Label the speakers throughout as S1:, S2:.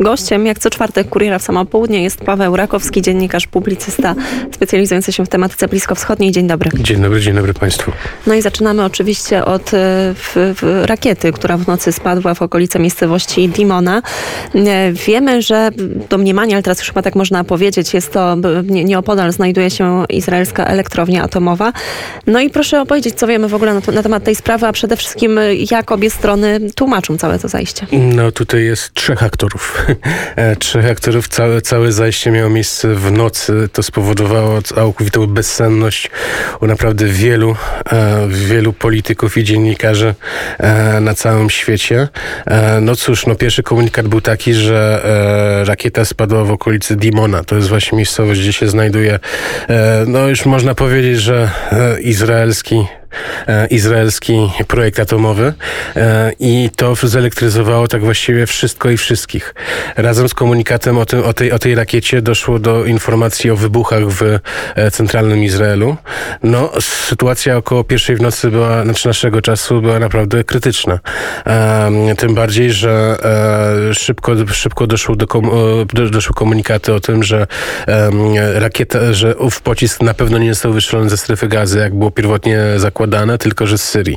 S1: Gościem, jak co czwartek Kuriera w samo południe, jest Paweł Rakowski, dziennikarz, publicysta specjalizujący się w tematyce bliskowschodniej. Dzień dobry.
S2: Dzień dobry, dzień dobry Państwu.
S1: No i zaczynamy oczywiście od e, w, w rakiety, która w nocy spadła w okolice miejscowości Dimona. E, Wiemy, że domniemanie, ale teraz już chyba tak można powiedzieć, jest to nieopodal znajduje się izraelska elektrownia atomowa. No i proszę opowiedzieć, co wiemy w ogóle na, na temat tej sprawy, a przede wszystkim e, jak obie strony tłumaczą całe to zajście.
S2: No tutaj jest trzech aktorów. E, trzech aktorów. Całe, całe zajście miało miejsce w nocy. To spowodowało całkowitą bezsenność u naprawdę wielu, e, wielu polityków i dziennikarzy e, na całym świecie. No cóż, no pierwszy komunikat był taki, że rakieta spadła w okolicy Dimona. To jest właśnie miejscowość, gdzie się znajduje, no już można powiedzieć, że izraelski izraelski projekt atomowy e, i to zelektryzowało tak właściwie wszystko i wszystkich. Razem z komunikatem o, tym, o, tej, o tej rakiecie doszło do informacji o wybuchach w e, centralnym Izraelu. No, sytuacja około pierwszej w nocy była, znaczy naszego czasu była naprawdę krytyczna. E, tym bardziej, że e, szybko, szybko doszło do, doszły komunikaty o tym, że rakieta, że ów pocisk na pewno nie został wystrzelony ze strefy gazy, jak było pierwotnie zakładane, tylko że z Syrii.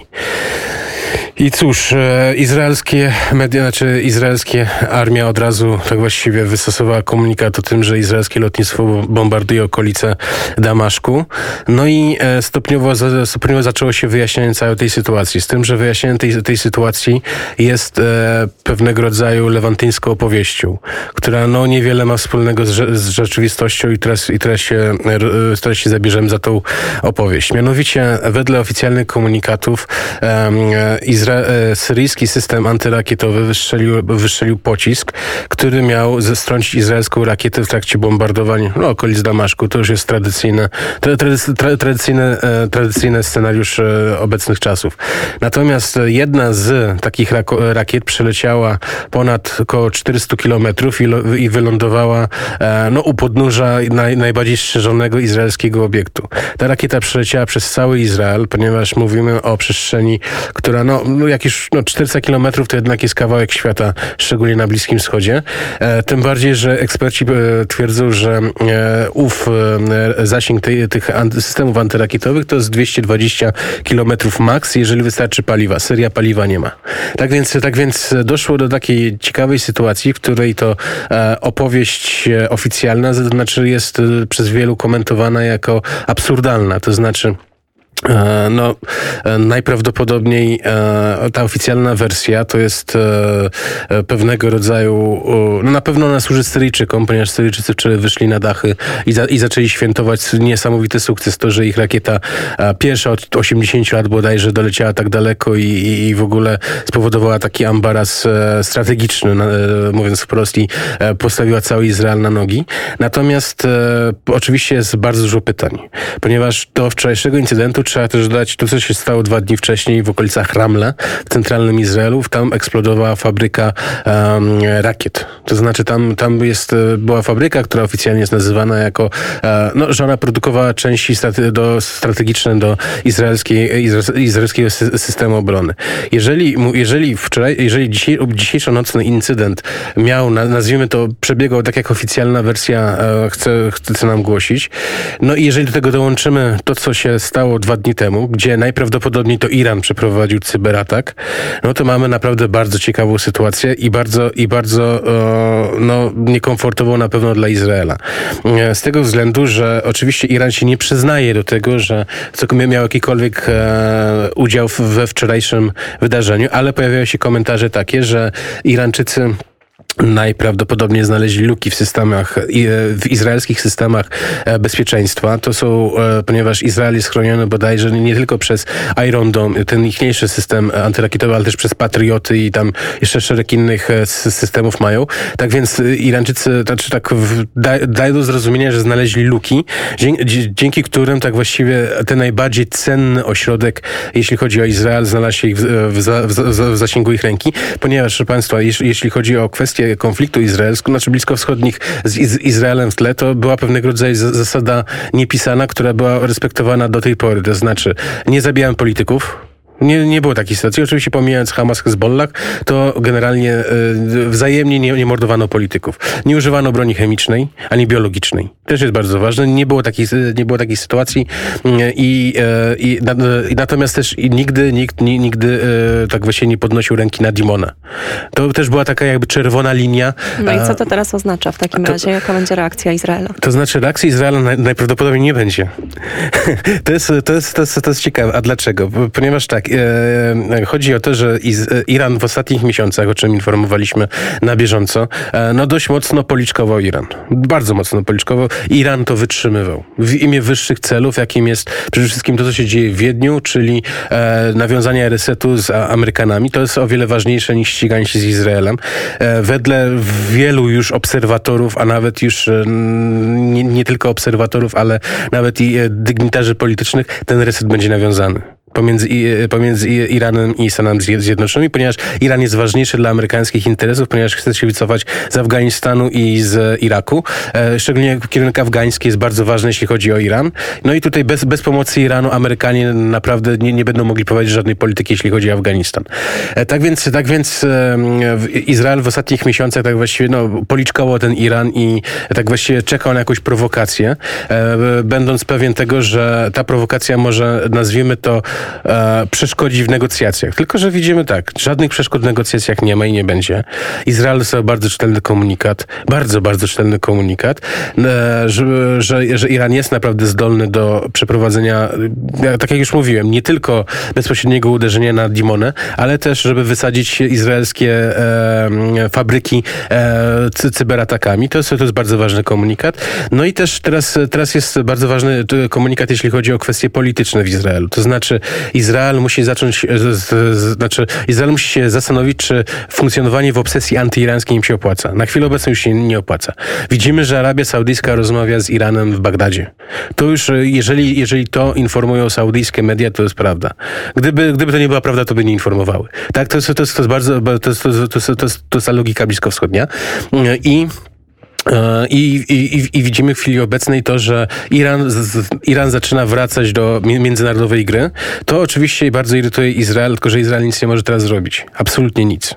S2: I cóż, e, izraelskie media, znaczy izraelskie armia od razu tak właściwie wystosowała komunikat o tym, że izraelskie lotnictwo bombarduje okolice Damaszku. No i e, stopniowo, stopniowo zaczęło się wyjaśnianie całej tej sytuacji. Z tym, że wyjaśnienie tej, tej sytuacji jest e, pewnego rodzaju lewantyńską opowieścią, która no niewiele ma wspólnego z, z rzeczywistością i teraz, i teraz się, teraz się zabierzemy za tą opowieść. Mianowicie wedle oficjalnych komunikatów e, Izra- e, syryjski system antyrakietowy wystrzelił, wystrzelił pocisk, który miał zestrącić izraelską rakietę w trakcie bombardowań no, okolic Damaszku. To już jest tradycyjne, tra, tra, tradycyjny, e, tradycyjny scenariusz e, obecnych czasów. Natomiast jedna z takich rakiet przeleciała ponad około 400 kilometrów i, i wylądowała e, no, u podnóża naj, najbardziej strzeżonego izraelskiego obiektu. Ta rakieta przeleciała przez cały Izrael, ponieważ mówimy o przestrzeni, która no, no jak już no, 400 kilometrów to jednak jest kawałek świata, szczególnie na Bliskim Wschodzie. E, tym bardziej, że eksperci e, twierdzą, że e, ów e, zasięg tej, tych anty, systemów antyrakietowych to jest 220 kilometrów max, jeżeli wystarczy paliwa. Syria paliwa nie ma. Tak więc, tak więc doszło do takiej ciekawej sytuacji, w której to e, opowieść oficjalna, to znaczy jest e, przez wielu komentowana jako absurdalna. To znaczy No, e, najprawdopodobniej e, ta oficjalna wersja to jest e, e, pewnego rodzaju, e, no na pewno ona służy Syryjczykom, ponieważ Syryjczycy wyszli na dachy i, za, i zaczęli świętować niesamowity sukces, to, że ich rakieta e, pierwsza od 80 lat bodajże doleciała tak daleko i, i, w ogóle spowodowała taki ambaras e, strategiczny, e, mówiąc wprost, i e, postawiła cały Izrael na nogi. Natomiast e, oczywiście jest bardzo dużo pytań, ponieważ do wczorajszego incydentu trzeba też dodać to, co się stało dwa dni wcześniej w okolicach Ramle, w centralnym Izraelu. Tam eksplodowała fabryka em, rakiet. To znaczy tam, tam jest, e, była fabryka, która oficjalnie jest nazywana jako, e, no, że ona produkowała części strate, do, strategiczne do izraelskiej, izra, izraelskiego sy- systemu obrony. Jeżeli, jeżeli wczoraj, jeżeli dzisiaj, dzisiejszo-nocny incydent miał, na- nazwijmy to, przebiegał tak jak oficjalna wersja e, chce, chce nam głosić, no i jeżeli do tego dołączymy to, co się stało dwa temu, gdzie najprawdopodobniej to Iran przeprowadził cyberatak, no to mamy naprawdę bardzo ciekawą sytuację i bardzo, i bardzo e, no, niekomfortową na pewno dla Izraela. E, Z tego względu, że oczywiście Iran się nie przyznaje do tego, że miał jakikolwiek e, udział we wczorajszym wydarzeniu, ale pojawiają się komentarze takie, że Irańczycy najprawdopodobniej znaleźli luki w systemach, e, w izraelskich systemach e, bezpieczeństwa. To są, e, ponieważ Izrael jest chroniony bodajże nie tylko przez Iron Dome, ten ichniejszy system antyrakietowy, ale też przez Patrioty i tam jeszcze szereg innych systemów mają. Tak więc Irańczycy, znaczy tak dają do zrozumienia, że znaleźli luki, dzięki, którym tak właściwie ten najbardziej cenny ośrodek, jeśli chodzi o Izrael, znalazł się w, w, w, w zasięgu ich ręki, ponieważ, proszę Państwa, jeśli, jeśli chodzi o kwestię konfliktu izraelskiego, znaczy bliskowschodnich z Iz Izraelem w tle, to była pewnego rodzaju za- zasada niepisana, która była respektowana do tej pory. To znaczy, nie zabijamy polityków, Nie, nie było takiej sytuacji. Oczywiście pomijając Hamas, Hezbollah, to generalnie y, wzajemnie nie, nie mordowano polityków. Nie używano broni chemicznej, ani biologicznej. Też jest bardzo ważne. Nie było takiej, nie było takiej sytuacji y, i, y, i, i natomiast też nigdy nikt nigdy tak właśnie nie podnosił ręki na Dimona. To też była taka jakby czerwona linia.
S1: No i co to teraz oznacza w takim to, razie? Jaka będzie reakcja Izraela?
S2: To znaczy reakcja Izraela najprawdopodobniej nie będzie. to, jest, to, jest, to, jest, to jest ciekawe. A dlaczego? Ponieważ tak, e, chodzi o to, że Iz, Iran w ostatnich miesiącach, o czym informowaliśmy na bieżąco, e, no dość mocno policzkował Iran. Bardzo mocno policzkował. Iran to wytrzymywał. W imię wyższych celów, jakim jest przede wszystkim to, co się dzieje w Wiedniu, czyli e, nawiązanie resetu z Amerykanami. To jest o wiele ważniejsze niż ściganie się z Izraelem. E, wedle wielu już obserwatorów, a nawet już e, nie, nie tylko obserwatorów, ale nawet i e, dygnitarzy politycznych, ten reset będzie nawiązany pomiędzy, pomiędzy Iranem i Stanami Zjednoczonymi, ponieważ Iran jest ważniejszy dla amerykańskich interesów, ponieważ chce się wycofać z Afganistanu i z Iraku. E, szczególnie kierunek afgański jest bardzo ważny, jeśli chodzi o Iran. No i tutaj bez, bez pomocy Iranu Amerykanie naprawdę nie, nie będą mogli prowadzić żadnej polityki, jeśli chodzi o Afganistan. E, tak więc, tak więc Izrael w ostatnich miesiącach tak właściwie no, ten Iran i tak właściwie czekał na jakąś prowokację, e, będąc pewien tego, że ta prowokacja może, nazwijmy to, e, przeszkodzi w negocjacjach. Tylko, że widzimy tak, żadnych przeszkód w negocjacjach nie ma i nie będzie. Izrael dostał bardzo czytelny komunikat, bardzo, bardzo czytelny komunikat, e, że, że, że Iran jest naprawdę zdolny do przeprowadzenia, e, tak jak już mówiłem, nie tylko bezpośredniego uderzenia na Dimonę, ale też, żeby wysadzić izraelskie e, fabryki e, cyberatakami. To jest, to jest bardzo ważny komunikat. No i też teraz, teraz jest bardzo ważny komunikat, jeśli chodzi o kwestie polityczne w Izraelu. To znaczy Izrael musi zacząć, e, z, z, znaczy Izrael musi się zastanowić, czy funkcjonowanie w obsesji antyirańskiej im się opłaca. Na chwilę obecną już się nie opłaca. Widzimy, że Arabia Saudyjska rozmawia z Iranem w Bagdadzie. To już, e, jeżeli, jeżeli to informują saudyjskie media, to jest prawda. Gdyby, gdyby to nie była prawda, to by nie informowały. Tak, to jest, to jest, to jest bardzo, to jest, to jest, to jest, to jest, ta logika bliskowschodnia. I E, I, i, I, widzimy w chwili obecnej to, że Iran, Iran zaczyna wracać do międzynarodowej gry. To oczywiście bardzo irytuje Izrael, tylko że Izrael nic nie może teraz zrobić. Absolutnie nic.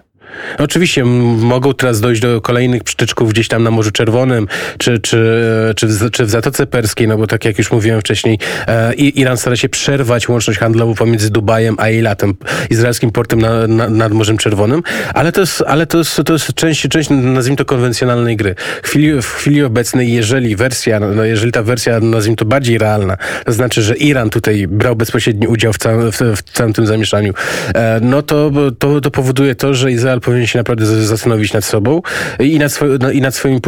S2: Oczywiście mogą teraz dojść do kolejnych przytyczków gdzieś tam na Morzu Czerwonym, czy, czy, czy, w, czy w Zatoce Perskiej, no bo tak jak już mówiłem wcześniej, e, Iran stara się przerwać łączność handlową pomiędzy Dubajem a Eilatem, izraelskim portem na, na, nad Morzem Czerwonym, ale to jest, ale to jest, to jest część, część, nazwijmy to, konwencjonalnej gry. W chwili, w chwili obecnej, jeżeli wersja, no jeżeli ta wersja, nazwijmy to, bardziej realna, to znaczy, że Iran tutaj brał bezpośredni udział w całym, w, w całym tym zamieszaniu, e, no to, to, to powoduje to, że Izrael powinien się naprawdę zastanowić nad sobą i nad, no, i nad swoimi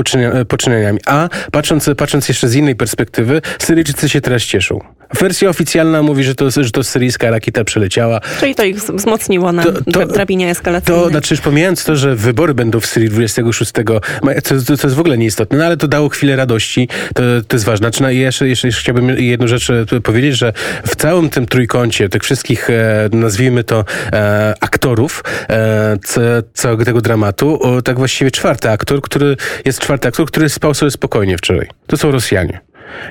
S2: poczynieniami. A patrząc, patrząc jeszcze z innej perspektywy, Syryjczycy się teraz cieszą. Wersja oficjalna mówi, że to, że to syryjska rakieta przeleciała.
S1: Czyli to ich wzmocniło na to, to, drabinie eskalacyjnej.
S2: To znaczy, już pomijając to, że wybory będą w Syrii 26, to, to, to jest w ogóle nieistotne, no ale to dało chwilę radości, to, to jest ważne. Znaczy, no, jeszcze, jeszcze, jeszcze chciałbym jedną rzecz e, powiedzieć, że w całym tym trójkącie tych wszystkich, e, nazwijmy to, e, aktorów e, całego tego dramatu, o, tak właściwie czwarty aktor, który jest czwarty aktor, który spał sobie spokojnie wczoraj. To są Rosjanie.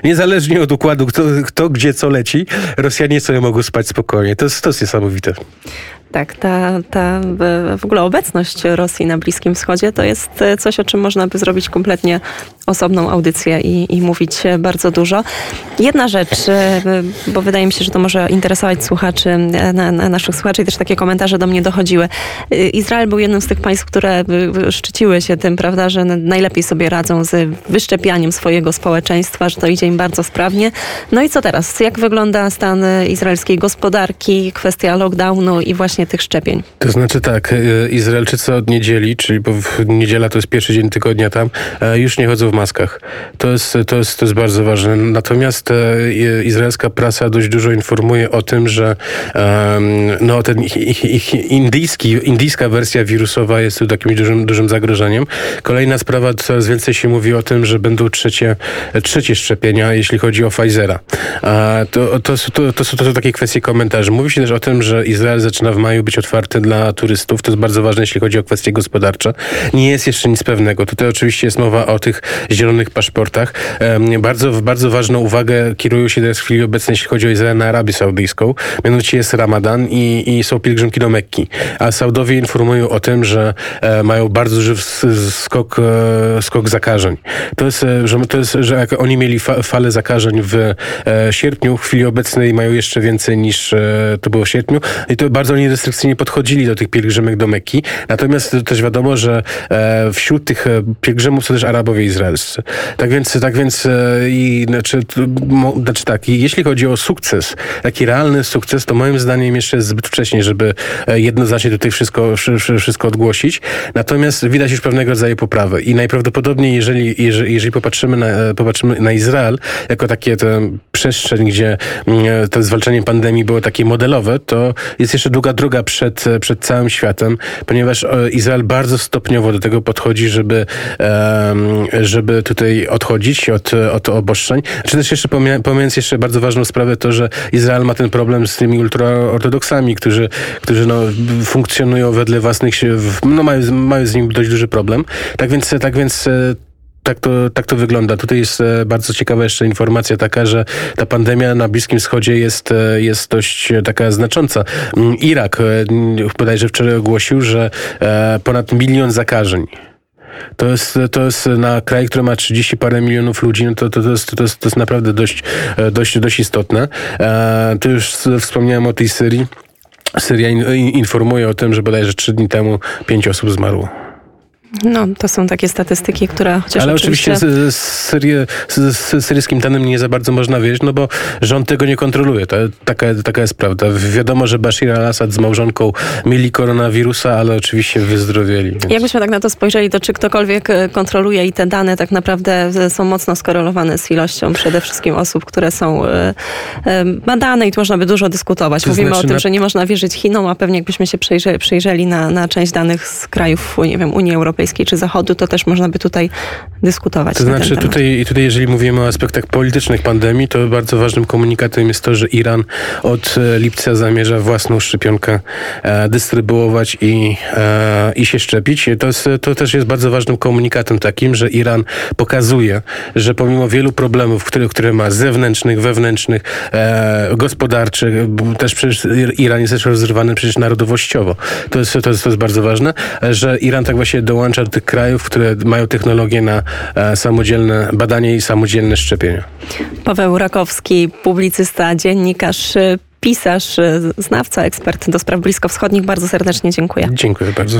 S2: Niezależnie od układu, kto, kto gdzie co leci, Rosjanie sobie mogą spać spokojnie. To jest, to jest niesamowite.
S1: Tak, ta, ta w ogóle obecność Rosji na Bliskim Wschodzie to jest coś, o czym można by zrobić kompletnie osobną audycję i, i mówić bardzo dużo. Jedna rzecz, bo wydaje mi się, że to może interesować słuchaczy, na, na naszych słuchaczy i też takie komentarze do mnie dochodziły. Izrael był jednym z tych państw, które szczyciły się tym, prawda, że najlepiej sobie radzą z wyszczepianiem swojego społeczeństwa, że to idzie im bardzo sprawnie. No i co teraz? Jak wygląda stan izraelskiej gospodarki, kwestia lockdownu i właśnie tych szczepień?
S2: To znaczy tak, e, Izraelczycy od niedzieli, czyli bo niedziela to jest pierwszy dzień tygodnia tam, e, już nie chodzą w maskach. To jest, to jest, to jest bardzo ważne. Natomiast e, izraelska prasa dość dużo informuje o tym, że no, ten ich, indyjski, indyjska wersja wirusowa jest tu takim dużym, dużym zagrożeniem. Kolejna sprawa, coraz więcej się mówi o tym, że będą trzecie, trzecie szczepienia, jeśli chodzi o Pfizera. To, to, to, to, to są takie kwestie komentarzy. Mówi się też o tym, że Izrael zaczyna w mają być otwarte dla turystów. To jest bardzo ważne, jeśli chodzi o kwestie gospodarcze. Nie jest jeszcze nic pewnego. Tutaj oczywiście jest mowa o tych zielonych paszportach. Bardzo, bardzo ważną uwagę kierują się teraz w chwili obecnej, jeśli chodzi o Izrael na Arabię Saudyjską. Mianowicie jest Ramadan i, i są pielgrzymki do Mekki. A Saudowie informują o tym, że e, mają bardzo duży skok, e, skok zakażeń. To jest, e, że, to jest, że jak oni mieli fa, falę zakażeń w sierpniu, w chwili obecnej mają jeszcze więcej niż to było w sierpniu. I to bardzo oni restrykcyjnie podchodzili do tych pielgrzymek do Mekki. Natomiast też wiadomo, że e, wśród tych pielgrzymów są też Arabowie izraelscy. Tak więc, tak więc i znaczy, znaczy tak, jeśli chodzi o sukces, taki realny sukces, to moim zdaniem jeszcze jest zbyt wcześnie, żeby jednoznacznie tutaj wszystko, wszystko odgłosić. Natomiast widać już pewnego rodzaju poprawę i najprawdopodobniej, jeżeli, jeżeli, jeżeli popatrzymy, na, popatrzymy na Izrael jako takie tę przestrzeń, gdzie mm, to zwalczanie pandemii było takie modelowe, to jest jeszcze długa droga przed, przed całym światem, ponieważ e, Izrael bardzo stopniowo do tego podchodzi, żeby, żeby tutaj odchodzić od, od obostrzeń. Czy też jeszcze pomijając jeszcze bardzo ważną sprawę to, że Izrael ma ten problem z tymi ultraortodoksami, którzy, którzy no, funkcjonują wedle własnych, no mają, mają z nim dość duży problem. Tak więc, tak więc e, tak to, tak to wygląda. Tutaj jest e, bardzo ciekawa jeszcze informacja taka, że ta pandemia na Bliskim Wschodzie jest, e, jest dość taka znacząca. Mm, Irak bodajże wczoraj ogłosił, że ponad milion zakażeń. To jest, to jest na kraj, który ma 30 parę milionów ludzi, no to, to, to, jest, to, jest, to jest naprawdę dość, dość, dość istotne. Tu już wspomniałem o tej Syrii. Syria informuje o tym, że bodajże trzy dni temu pięć osób zmarło.
S1: No, to są takie statystyki, które chociaż
S2: Ale oczywiście, oczywiście z, z, z, syryjskim tanem nie za bardzo można wierzyć, no bo rząd tego nie kontroluje. To, taka, taka jest prawda. Wiadomo, że Bashir al-Assad z małżonką mieli koronawirusa, ale oczywiście wyzdrowieli. Więc...
S1: Jakbyśmy tak na to spojrzeli, to czy ktokolwiek e, kontroluje i te dane tak naprawdę e, są mocno skorelowane z ilością przede wszystkim osób, które są e, badane i tu można by dużo dyskutować. To Mówimy znaczy o tym, na... że nie można wierzyć Chinom, a pewnie jakbyśmy się przyjrzeli, przyjrzeli na, na część danych z krajów, nie wiem, Unii Europejskiej, Europejskiej czy Zachodu, to też można by tutaj dyskutować.
S2: To znaczy tutaj, tutaj, jeżeli mówimy o aspektach politycznych pandemii, to bardzo ważnym komunikatem jest to, że Iran od e, lipca zamierza własną szczepionkę e, dystrybuować i, e, i się szczepić. To, jest, to też jest bardzo ważnym komunikatem takim, że Iran pokazuje, że pomimo wielu problemów, które, które ma zewnętrznych, wewnętrznych, gospodarczych, też przecież Iran jest też rozrywany przecież narodowościowo. To jest, to jest, to jest bardzo ważne, że Iran tak właśnie dołącza dołącza do tych krajów, które mają technologię na e, samodzielne badanie i samodzielne szczepienia.
S1: Paweł Rakowski, publicysta, dziennikarz, pisarz, znawca, ekspert do spraw bliskowschodnich. Bardzo serdecznie dziękuję.
S2: Dziękuję bardzo.